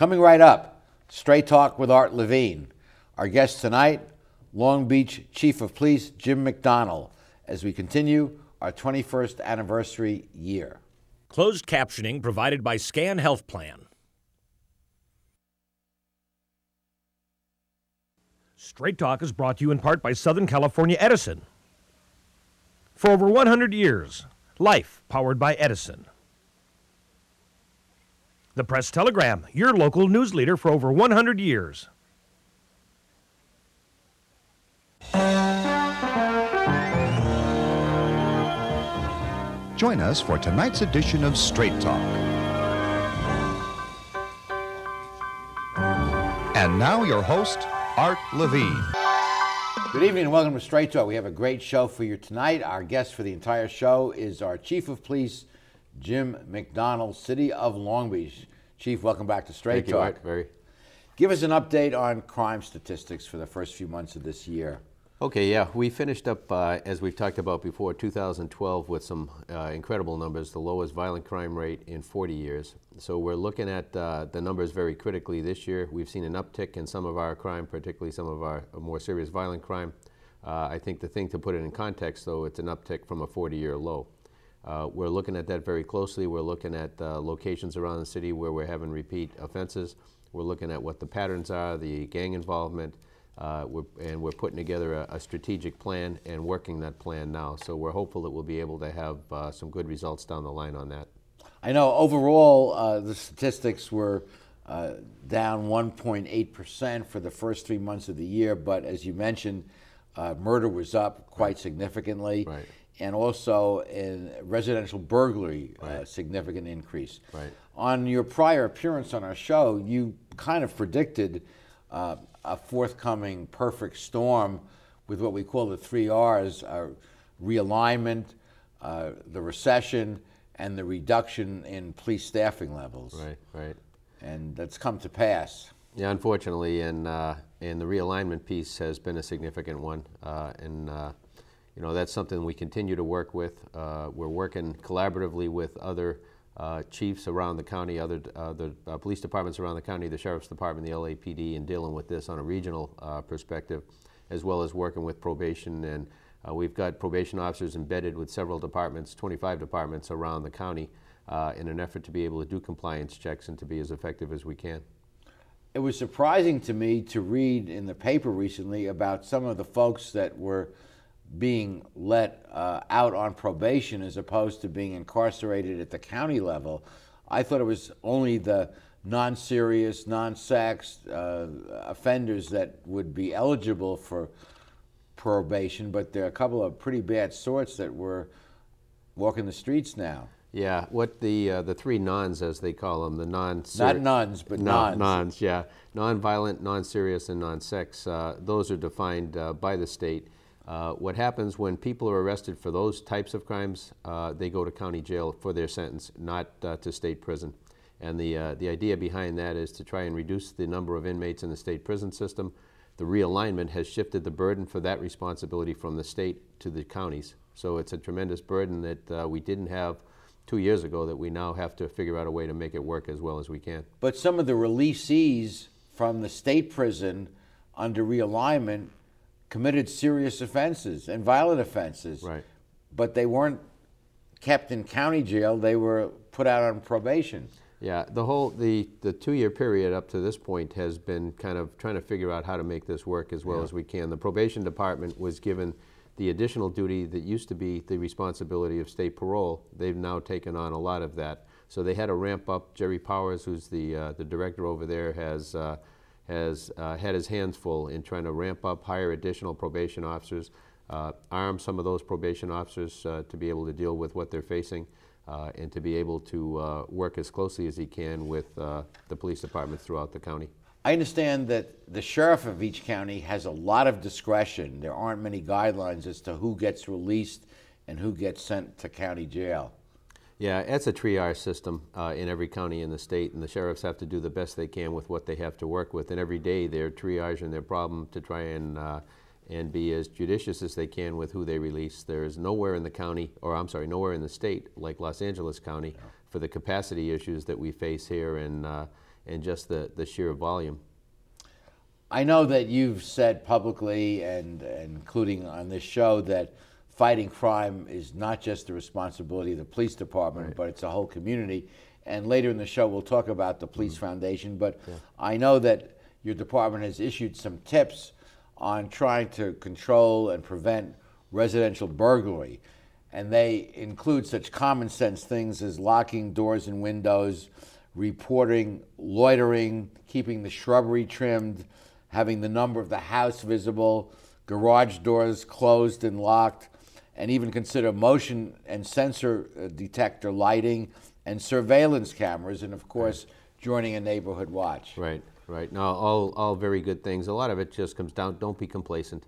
Coming right up, Straight Talk with Art Levine. Our guest tonight, Long Beach Chief of Police Jim McDonnell, as we continue our 21st anniversary year. Closed captioning provided by Scan Health Plan. Straight Talk is brought to you in part by Southern California Edison. For over 100 years, life powered by Edison. The Press Telegram, your local news leader for over 100 years. Join us for tonight's edition of Straight Talk. And now, your host, Art Levine. Good evening and welcome to Straight Talk. We have a great show for you tonight. Our guest for the entire show is our Chief of Police, Jim McDonnell, City of Long Beach. Chief, welcome back to Straight Thank you, Talk. Art. Very. Give us an update on crime statistics for the first few months of this year. Okay, yeah, we finished up, uh, as we've talked about before, 2012 with some uh, incredible numbers, the lowest violent crime rate in 40 years. So we're looking at uh, the numbers very critically this year. We've seen an uptick in some of our crime, particularly some of our more serious violent crime. Uh, I think the thing to put it in context, though, it's an uptick from a 40-year low. Uh, we're looking at that very closely. We're looking at uh, locations around the city where we're having repeat offenses. We're looking at what the patterns are, the gang involvement, uh, we're, and we're putting together a, a, strategic plan and working that plan now. So we're hopeful that we'll be able to have uh, some good results down the line on that. I know overall uh, the statistics were uh, down 1.8% for the first three months of the year, but as you mentioned, uh, murder was up quite significantly. Right. And also in residential burglary, Right. significant increase. Right. On your prior appearance on our show, you kind of predicted uh, a forthcoming perfect storm with what we call the three R's uh, realignment, uh, the recession, and the reduction in police staffing levels. Right, right. And that's come to pass. Yeah, unfortunately, and uh, and the realignment piece has been a significant one, uh, and uh, you know that's something we continue to work with. Uh, we're working collaboratively with other uh, chiefs around the county, other uh, the police departments around the county, the sheriff's department, the LAPD, and dealing with this on a regional uh, perspective, as well as working with probation. And uh, we've got probation officers embedded with several departments, 25 departments around the county, uh, in an effort to be able to do compliance checks and to be as effective as we can. It was surprising to me to read in the paper recently about some of the folks that were being let uh, out on probation as opposed to being incarcerated at the county level. I thought it was only the non serious, non sex uh, offenders that would be eligible for probation, but there are a couple of pretty bad sorts that were walking the streets now. Yeah, what the uh, the three nons, as they call them, the non Not nuns, but no, nons. nons, yeah, non-violent, non-serious, and non-sex. Uh, those are defined uh, by the state. Uh, what happens when people are arrested for those types of crimes? Uh, they go to county jail for their sentence, not uh, to state prison. And the uh, the idea behind that is to try and reduce the number of inmates in the state prison system. The realignment has shifted the burden for that responsibility from the state to the counties. So it's a tremendous burden that we didn't have two years ago that we now have to figure out a way to make it work as well as we can. But some of the releasees from the state prison under realignment committed serious offenses and violent offenses. Right. But they weren't kept in county jail, they were put out on probation. Yeah, the whole the the two-year period up to this point has been kind of trying to figure out how to make this work as well Yeah. as we can. The probation department was given the additional duty that used to be the responsibility of state parole. They've now taken on a lot of that, so they had to ramp up. Jerry Powers, who's the uh, the director over there, has uh, has uh, had his hands full in trying to ramp up, hire additional probation officers, uh, arm some of those probation officers uh, to be able to deal with what they're facing, uh, and to be able to uh, work as closely as he can with uh, the police departments throughout the county. I understand that the sheriff of each county has a lot of discretion. There aren't many guidelines as to who gets released and who gets sent to county jail. Yeah, it's a triage system uh, in every county in the state, and the sheriffs have to do the best they can with what they have to work with. And every day they're triaging their problem to try and uh, and be as judicious as they can with who they release. There is nowhere in the county, or I'm sorry, nowhere in the state like Los Angeles County for the capacity issues that we face here in uh, and just the, the sheer volume. I know that you've said publicly and, and including on this show that fighting crime is not just the responsibility of the police department, right. but it's a whole community. And later in the show, we'll talk about the Police mm-hmm. Foundation. But yeah. I know that your department has issued some tips on trying to control and prevent residential burglary. And they include such common sense things as locking doors and windows, reporting loitering, keeping the shrubbery trimmed, having the number of the house visible, garage doors closed and locked, and even consider motion and sensor uh, detector lighting and surveillance cameras, and of course, joining a neighborhood watch. Right, right. Now, all, all very good things. A lot of it just comes down don't be complacent.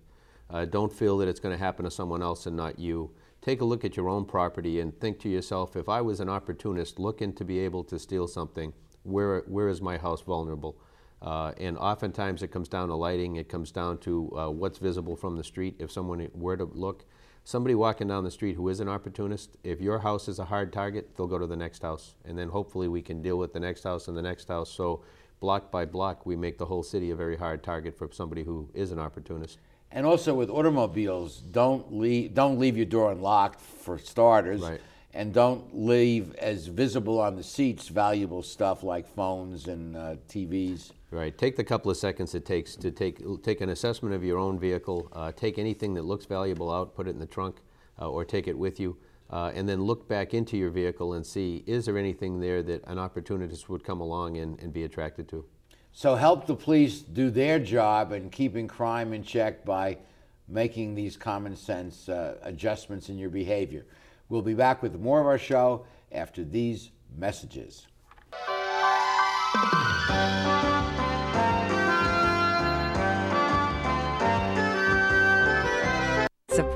Uh, don't feel that it's going to happen to someone else and not you. Take a look at your own property and think to yourself if I was an opportunist looking to be able to steal something, where, where is my house vulnerable? Uh, and oftentimes it comes down to lighting, it comes down to uh, what's visible from the street. If someone were to look, somebody walking down the street who is an opportunist, if your house is a hard target, they'll go to the next house. And then hopefully we can deal with the next house and the next house. So block by block, we make the whole city a very hard target for somebody who is an opportunist. And also with automobiles, don't leave, don't leave your door unlocked for starters. Right. And don't leave as visible on the seats valuable stuff like phones and uh, TVs. Right. Take the couple of seconds it takes to take take an assessment of your own vehicle. Uh, take anything that looks valuable out, put it in the trunk, uh, or take it with you, uh, and then look back into your vehicle and see is there anything there that an opportunist would come along and, and be attracted to. So help the police do their job in keeping crime in check by making these common sense uh, adjustments in your behavior. We'll be back with more of our show after these messages.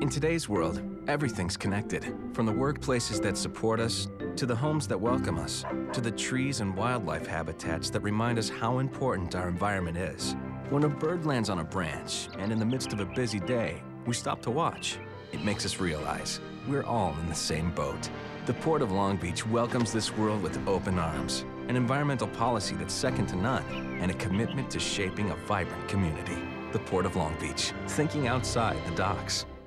In today's world, everything's connected. From the workplaces that support us, to the homes that welcome us, to the trees and wildlife habitats that remind us how important our environment is. When a bird lands on a branch, and in the midst of a busy day, we stop to watch, it makes us realize we're all in the same boat. The Port of Long Beach welcomes this world with open arms, an environmental policy that's second to none, and a commitment to shaping a vibrant community. The Port of Long Beach, thinking outside the docks.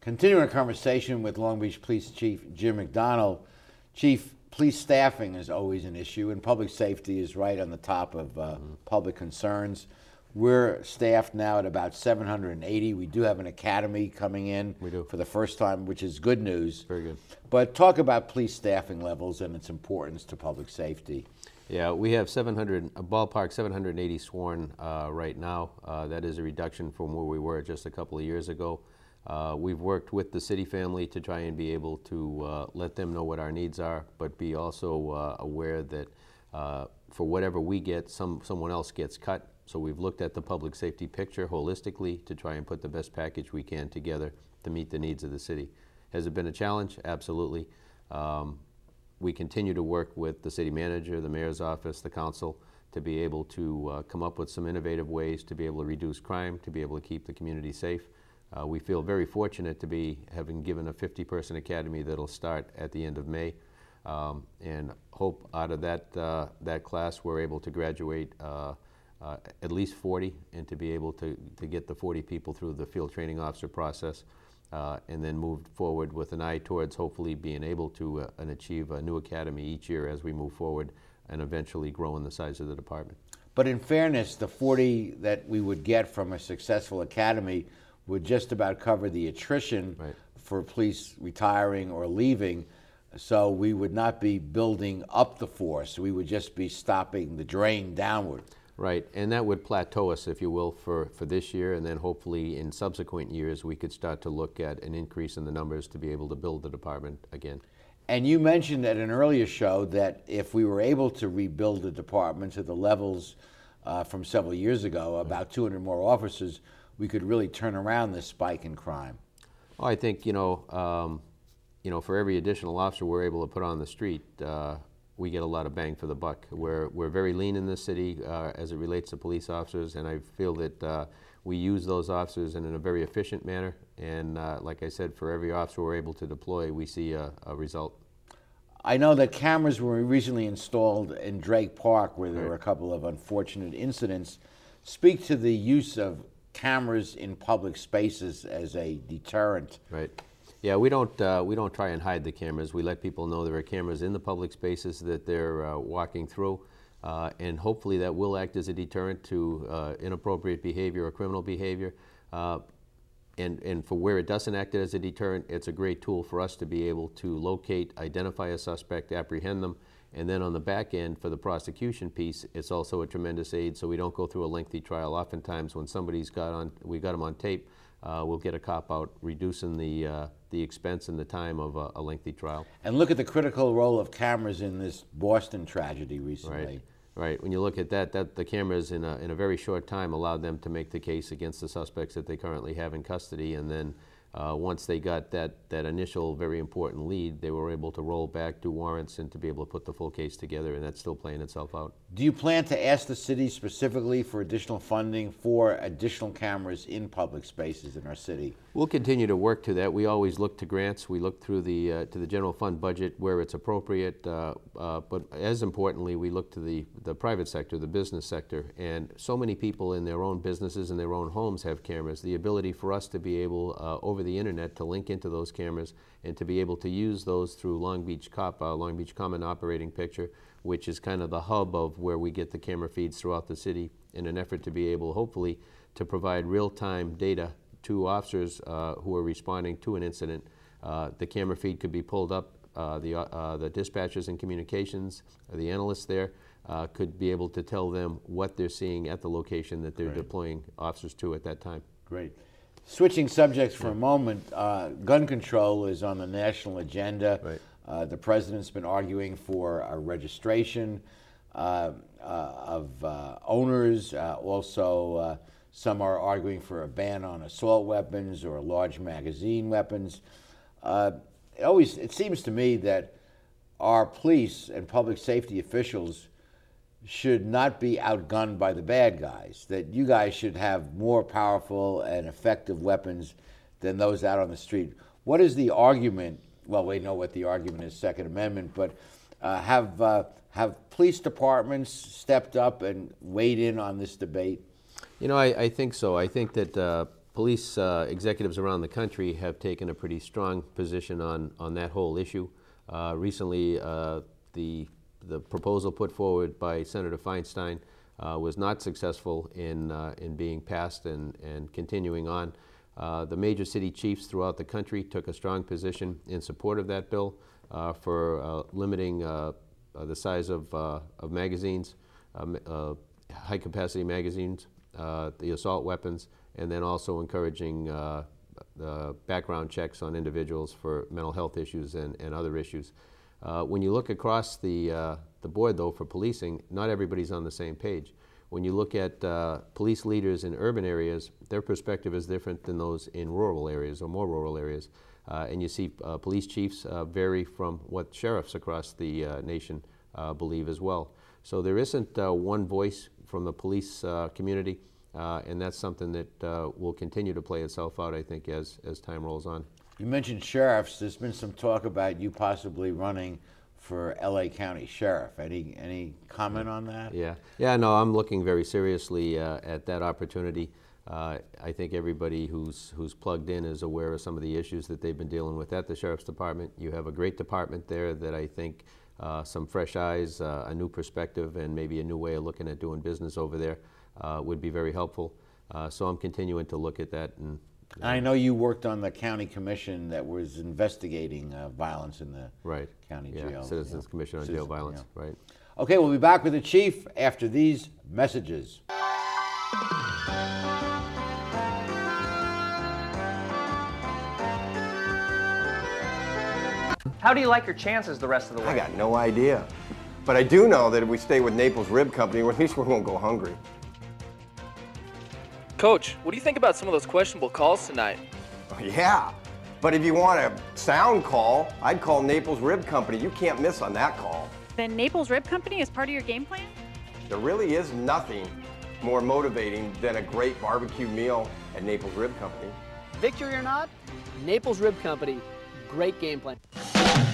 Continuing a conversation with Long Beach Police Chief Jim McDonnell, Chief, police staffing is always an issue, and public safety is right on the top of uh, mm-hmm. public concerns. We're staffed now at about 780. We do have an academy coming in we do. for the first time, which is good news. Very good. But talk about police staffing levels and its importance to public safety. Yeah, we have 700, a ballpark 780 sworn uh, right now. Uh, that is a reduction from where we were just a couple of years ago. Uh, we've worked with the city family to try and be able to uh, let them know what our needs are, but be also uh, aware that uh, for whatever we get, some, someone else gets cut. So we've looked at the public safety picture holistically to try and put the best package we can together to meet the needs of the city. Has it been a challenge? Absolutely. Um, we continue to work with the city manager, the mayor's office, the council, to be able to uh, come up with some innovative ways to be able to reduce crime, to be able to keep the community safe. Uh, we feel very fortunate to be having given a 50-person academy that'll start at the end of May, um, and hope out of that uh, that class we're able to graduate uh, uh, at least 40, and to be able to to get the 40 people through the field training officer process, uh, and then move forward with an eye towards hopefully being able to uh, and achieve a new academy each year as we move forward, and eventually grow in the size of the department. But in fairness, the 40 that we would get from a successful academy would just about cover the attrition Right. for police retiring or leaving. So we would not be building up the force. We would just be stopping the drain downward. Right, and that would plateau us, if you will, for, for this year, and then hopefully in subsequent years, we could start to look at an increase in the numbers to be able to build the department again. And you mentioned at an earlier show that if we were able to rebuild the department to the levels uh, from several years ago, about 200 more officers, we could really turn around this spike in crime. Well, I think, you know, um, you know, for every additional officer we're able to put on the street, uh, we get a lot of bang for the buck. We're, we're very lean in this city uh, as it relates to police officers, and I feel that uh, we use those officers in a very efficient manner. And uh, like I said, for every officer we're able to deploy, we see a, a result. I know that cameras were recently installed in Drake Park where there were a couple of unfortunate incidents. Speak to the use of cameras in public spaces as a deterrent. Right. Yeah, we don't uh, we don't try and hide the cameras. We let people know there are cameras in the public spaces that they're uh, walking through, uh, and hopefully that will act as a deterrent to uh, inappropriate behavior or criminal behavior. Uh, and, and for where it doesn't act as a deterrent, it's a great tool for us to be able to locate, identify a suspect, apprehend them, and then on the back end for the prosecution piece, it's also a tremendous aid so we don't go through a lengthy trial. Oftentimes when somebody's got on, we got them on tape, uh, we'll get a cop out, reducing the, uh, the expense and the time of a, a lengthy trial. And look at the critical role of cameras in this Boston tragedy recently. Right. Right. When you look at that, that the cameras in a, in a very short time allowed them to make the case against the suspects that they currently have in custody. And then uh, once they got that, that initial very important lead, they were able to roll back, do warrants, and to be able to put the full case together. And that's still playing itself out. Do you plan to ask the city specifically for additional funding for additional cameras in public spaces in our city? We'll continue to work to that. We always look to grants. We look through the uh, to the general fund budget where it's appropriate. Uh, uh, but as importantly, we look to the the private sector, the business sector, and so many people in their own businesses and their own homes have cameras. The ability for us to be able uh, over the internet to link into those cameras and to be able to use those through Long Beach Cop, uh, Long Beach Common Operating Picture, which is kind of the hub of where we get the camera feeds throughout the city in an effort to be able, hopefully, to provide real-time data to officers uh, who are responding to an incident. Uh, the camera feed could be pulled up. Uh, the, uh, the dispatchers and communications, the analysts there, uh, could be able to tell them what they're seeing at the location that they're Right. deploying officers to at that time. Great. Switching subjects for a moment, uh, gun control is on the national agenda. Right. Uh, the president's been arguing for a registration uh, uh, of uh, owners. Uh, also, uh, some are arguing for a ban on assault weapons or large magazine weapons. Uh, it always it seems to me that our police and public safety officials should not be outgunned by the bad guys. That you guys should have more powerful and effective weapons than those out on the street. What is the argument? Well, we know what the argument is, Second Amendment, but uh, have uh, have police departments stepped up and weighed in on this debate? You know, I, I think so. I think that uh, police uh, executives around the country have taken a pretty strong position on, on that whole issue. Uh, recently, uh, the, the proposal put forward by Senator Feinstein uh, was not successful in, uh, in being passed and, and continuing on. Uh, the major city chiefs throughout the country took a strong position in support of that bill uh, for uh, limiting uh, the size of, of magazines, um, high capacity magazines, the assault weapons, and then also encouraging the background checks on individuals for mental health issues and, and other issues. Uh, when you look across the, uh, the board, though, for policing, not everybody's on the same page. When you look at uh, police leaders in urban areas, their perspective is different than those in rural areas or more rural areas. Uh, and you see uh, police chiefs uh, vary from what sheriffs across the nation believe as well. So there isn't one voice from the police community, and that's something that will continue to play itself out, I think, as, as time rolls on. You mentioned sheriffs. There's been some talk about you possibly running for LA County Sheriff. Any any comment on that? Yeah, yeah. No, I'm looking very seriously uh, at that opportunity. Uh, I think everybody who's who's plugged in is aware of some of the issues that they've been dealing with at the sheriff's department. You have a great department there that I think uh, some fresh eyes, uh, a new perspective, and maybe a new way of looking at doing business over there uh, would be very helpful. Uh, so I'm continuing to look at that and. I know you worked on the county commission that was investigating uh, violence in the Right. county Yeah, jail. Citizens Commission on Jail Violence, yeah. right. Okay, we'll be back with the chief after these messages. How do you like your chances the rest of the way? I got no idea. But I do know that if we stay with Naples Rib Company, at least we won't go hungry. Coach, what do you think about some of those questionable calls tonight? Yeah. But if you want a sound call, I'd call Naples Rib Company. You can't miss on that call. Then Naples Rib Company is part of your game plan? There really is nothing more motivating than a great barbecue meal at Naples Rib Company. Victory or not, Naples Rib Company, great game plan.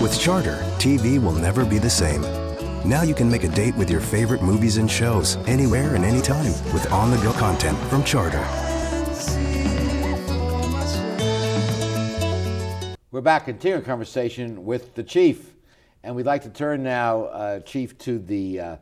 With Charter, TV will never be the same. Now you can make a date with your favorite movies and shows anywhere and anytime with on the go content from Charter. We're back continuing conversation with the chief, and we'd like to turn now, uh, chief, to the uh,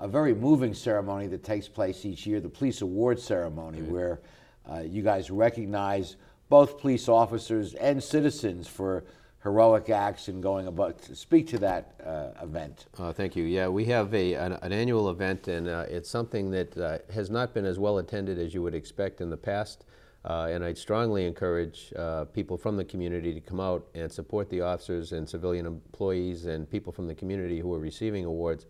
a very moving ceremony that takes place each year, the police awards ceremony, where uh, you guys recognize both police officers and citizens for heroic acts and going about. Speak to that uh, event. Uh, thank you. Yeah, we have a, an, an annual event, and uh, it's something that uh, has not been as well attended as you would expect in the past. Uh, and I'd strongly encourage uh, people from the community to come out and support the officers and civilian employees and people from the community who are receiving awards.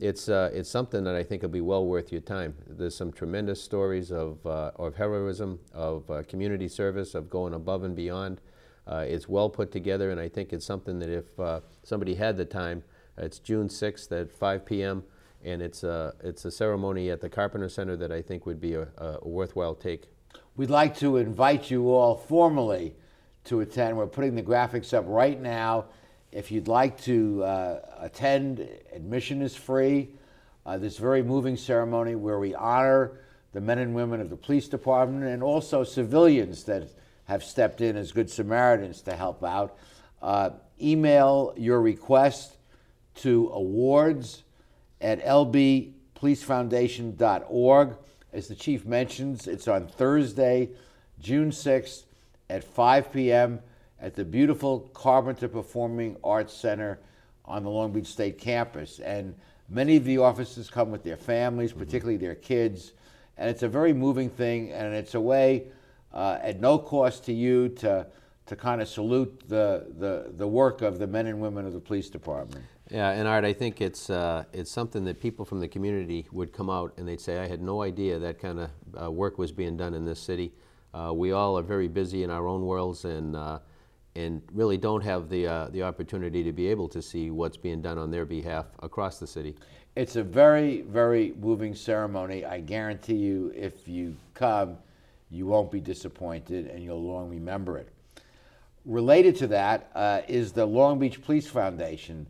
It's, uh, it's something that I think will be well worth your time. There's some tremendous stories of, uh, of heroism, of uh, community service, of going above and beyond. Uh, it's well put together, and I think it's something that if somebody had the time, it's June 6th at 5 p.m., and it's a, it's a ceremony at the Carpenter Center that I think would be a, a worthwhile take. We'd like to invite you all formally to attend. We're putting the graphics up right now. If you'd like to uh, attend, admission is free. Uh, this very moving ceremony where we honor the men and women of the police department and also civilians that have stepped in as good Samaritans to help out. Uh, email your request to awards at lbpolicefoundation.org. As the chief mentions, it's on Thursday, June 6th at 5 p.m. at the beautiful Carpenter Performing Arts Center on the Long Beach State campus. And many of the officers come with their families, particularly their kids. And it's a very moving thing, and it's a way uh, at no cost to you to, to kind of salute the, the, the work of the men and women of the police department. Yeah, and Art, I think it's uh, it's something that people from the community would come out and they'd say, "I had no idea that kind of uh, work was being done in this city." Uh, we all are very busy in our own worlds, and uh, and really don't have the, uh, the opportunity to be able to see what's being done on their behalf across the city. It's a very, very moving ceremony. I guarantee you, if you come, you won't be disappointed and you'll long remember it. Related to that uh, is the Long Beach Police Foundation,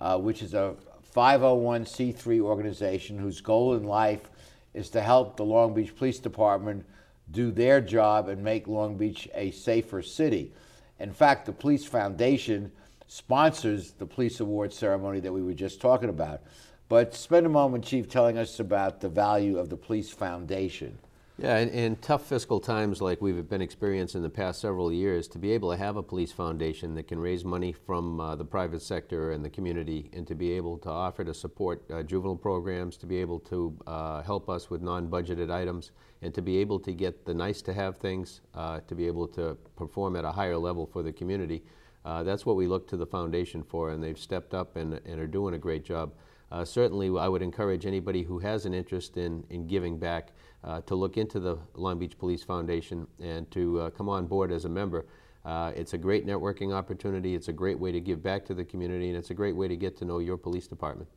uh, which is a 501c3 organization whose goal in life is to help the Long Beach Police Department do their job and make Long Beach a safer city. In fact, the Police Foundation sponsors the police award ceremony that we were just talking about. But spend a moment, Chief, telling us about the value of the Police Foundation. Yeah, in, in, tough fiscal times like we've been experiencing the past several years, to be able to have a police foundation that can raise money from uh, the private sector and the community, and to be able to offer to support uh, juvenile programs, to be able to uh, help us with non-budgeted items, and to be able to get the nice-to-have things, uh, to be able to perform at a higher level for the community. Uh, that's what we look to the foundation for, and they've stepped up and, and are doing a great job. Uh, certainly, I would encourage anybody who has an interest in, in giving back uh, to look into the Long Beach Police Foundation and to uh, come on board as a member. Uh, it's a great networking opportunity, it's a great way to give back to the community, and it's a great way to get to know your police department.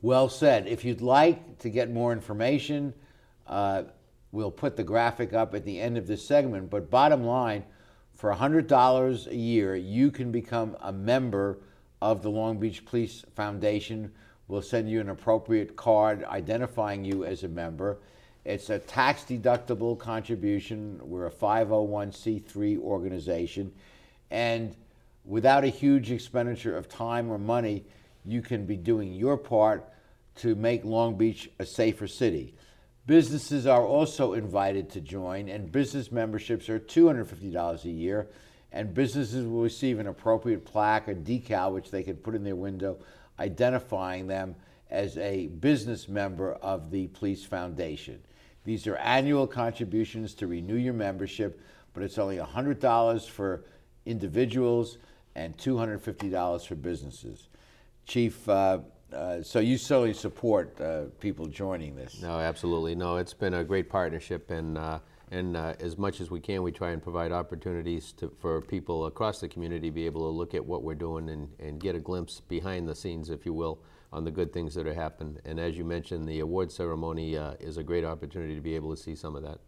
Well said. If you'd like to get more information, uh, we'll put the graphic up at the end of this segment. But bottom line, for $100 a year, you can become a member of the Long Beach Police Foundation We'll send you an appropriate card identifying you as a member. It's a tax deductible contribution. We're a 501c3 organization. And without a huge expenditure of time or money, you can be doing your part to make Long Beach a safer city. Businesses are also invited to join, and business memberships are $250 a year. And businesses will receive an appropriate plaque or decal, which they can put in their window identifying them as a business member of the Police Foundation. These are annual contributions to renew your membership, but it's only $100 for individuals and $250 for businesses. Chief, uh, uh, so you certainly support uh, people joining this. No, absolutely. No, it's been a great partnership, and uh, and uh, as much as we can, we try and provide opportunities to, for people across the community to be able to look at what we're doing and, and get a glimpse behind the scenes, if you will, on the good things that are happening. And as you mentioned, the award ceremony uh, is a great opportunity to be able to see some of that.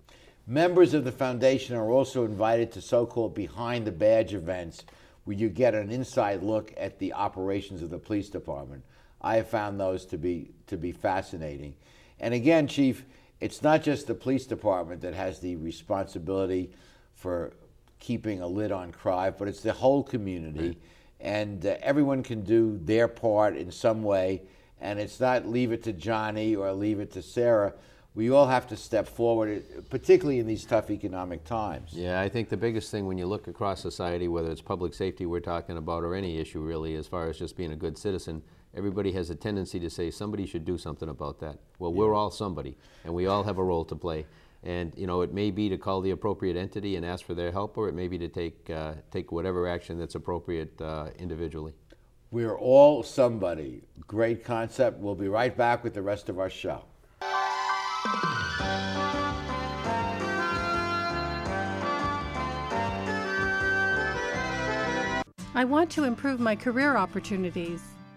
Members of the foundation are also invited to so-called behind the badge events where you get an inside look at the operations of the police department. I have found those to be to be fascinating. And again, Chief, it's not just the police department that has the responsibility for keeping a lid on crime, but it's the whole community. Right. And uh, everyone can do their part in some way. And it's not leave it to Johnny or leave it to Sarah. We all have to step forward, particularly in these tough economic times. Yeah, I think the biggest thing when you look across society, whether it's public safety we're talking about or any issue really, as far as just being a good citizen, everybody has a tendency to say somebody should do something about that. Well, yeah. we're all somebody, and we all have a role to play. And you know, it may be to call the appropriate entity and ask for their help, or it may be to take uh, take whatever action that's appropriate uh, individually. We're all somebody. Great concept. We'll be right back with the rest of our show. I want to improve my career opportunities.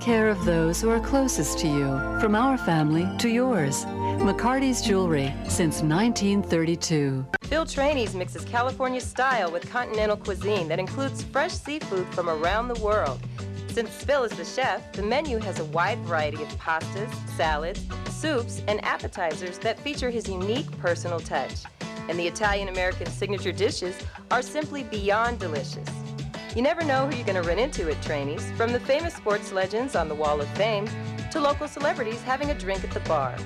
Take care of those who are closest to you, from our family to yours. McCarty's Jewelry since 1932. Phil Trani's mixes California style with continental cuisine that includes fresh seafood from around the world. Since Phil is the chef, the menu has a wide variety of pastas, salads, soups, and appetizers that feature his unique personal touch. And the Italian American signature dishes are simply beyond delicious. You never know who you're going to run into at Trani's, from the famous sports legends on the Wall of Fame to local celebrities having a drink at the bar.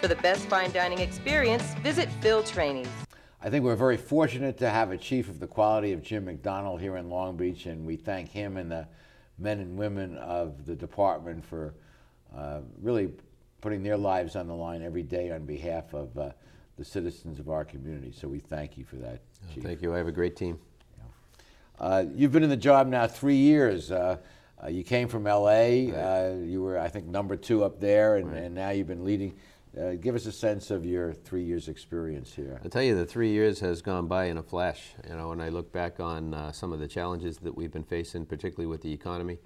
For the best fine dining experience, visit Phil Trani's. I think we're very fortunate to have a chief of the quality of Jim McDonnell here in Long Beach, and we thank him and the men and women of the department for uh, really putting their lives on the line every day on behalf of uh, the citizens of our community. So we thank you for that, Chief. Thank you. I have a great team. Uh, you've been in the job now three years. Uh, uh, you came from LA. Uh, you were, I think, number two up there, and, and now you've been leading. Uh, give us a sense of your three years' experience here. I'll tell you, the three years has gone by in a flash. You know, when I look back on uh, some of the challenges that we've been facing, particularly with the economy,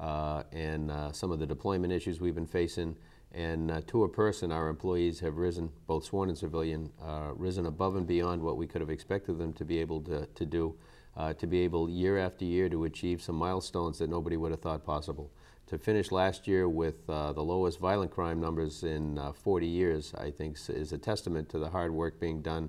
and some of the deployment issues we've been facing, and to a person, our employees have risen, both sworn and civilian, risen above and beyond what we could have expected them to be able to, to do uh, to be able year after year to achieve some milestones that nobody would have thought possible. To finish last year with uh, the lowest violent crime numbers in uh, 40 years, I think is a testament to the hard work being done.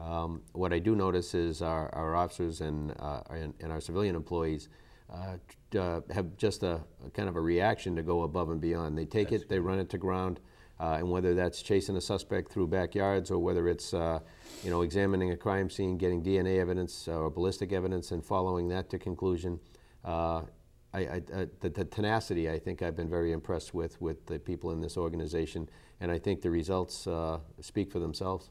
Um, what I do notice is our, our officers and, uh, and, and, our civilian employees uh, uh, have just a, a, kind of a reaction to go above and beyond. They take That's it, they run it to ground, uh, and whether that's chasing a suspect through backyards or whether it's uh, you know examining a crime scene, getting DNA evidence or ballistic evidence, and following that to conclusion. Uh, I, I, the, the, tenacity, I think I've been very impressed with with the people in this organization, and I think the results uh, speak for themselves.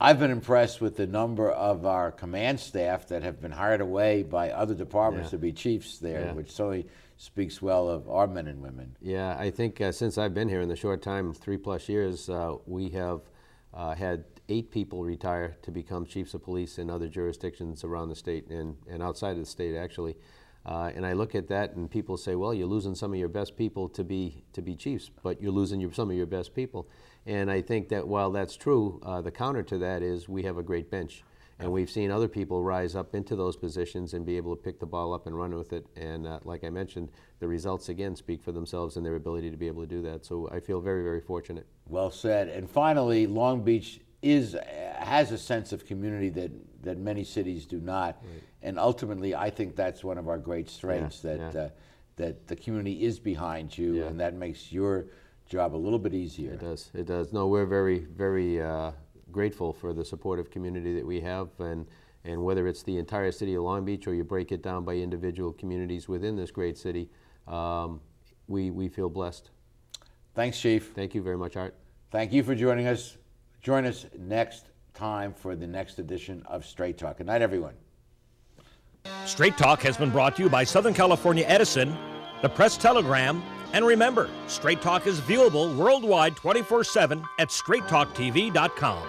I've been impressed with the number of our command staff that have been hired away by other departments yeah. to be chiefs there, yeah. which certainly speaks well of our men and women. Yeah, I think uh, since I've been here in the short time, three plus years, uh, we have uh, had eight people retire to become chiefs of police in other jurisdictions around the state and, and outside of the state, actually. Uh, and I look at that, and people say, "Well, you're losing some of your best people to be to be chiefs, but you're losing your, some of your best people." And I think that while that's true, uh, the counter to that is we have a great bench. And we've seen other people rise up into those positions and be able to pick the ball up and run with it. And uh, like I mentioned, the results again speak for themselves and their ability to be able to do that. So I feel very, very fortunate. Well said. And finally, Long Beach is has a sense of community that that many cities do not. Right. And ultimately, I think that's one of our great strengths yeah, that yeah. Uh, that the community is behind you, yeah. and that makes your job a little bit easier. It does. It does. No, we're very, very. Uh, grateful for the supportive community that we have and and whether it's the entire city of Long Beach or you break it down by individual communities within this great city, um, we, we feel blessed. Thanks, Chief. Thank you very much, Art. Thank you for joining us. Join us next time for the next edition of Straight Talk. Good night, everyone. Straight Talk has been brought to you by Southern California Edison, the Press Telegram, and remember, Straight Talk is viewable worldwide 24 7 at straighttalktv.com.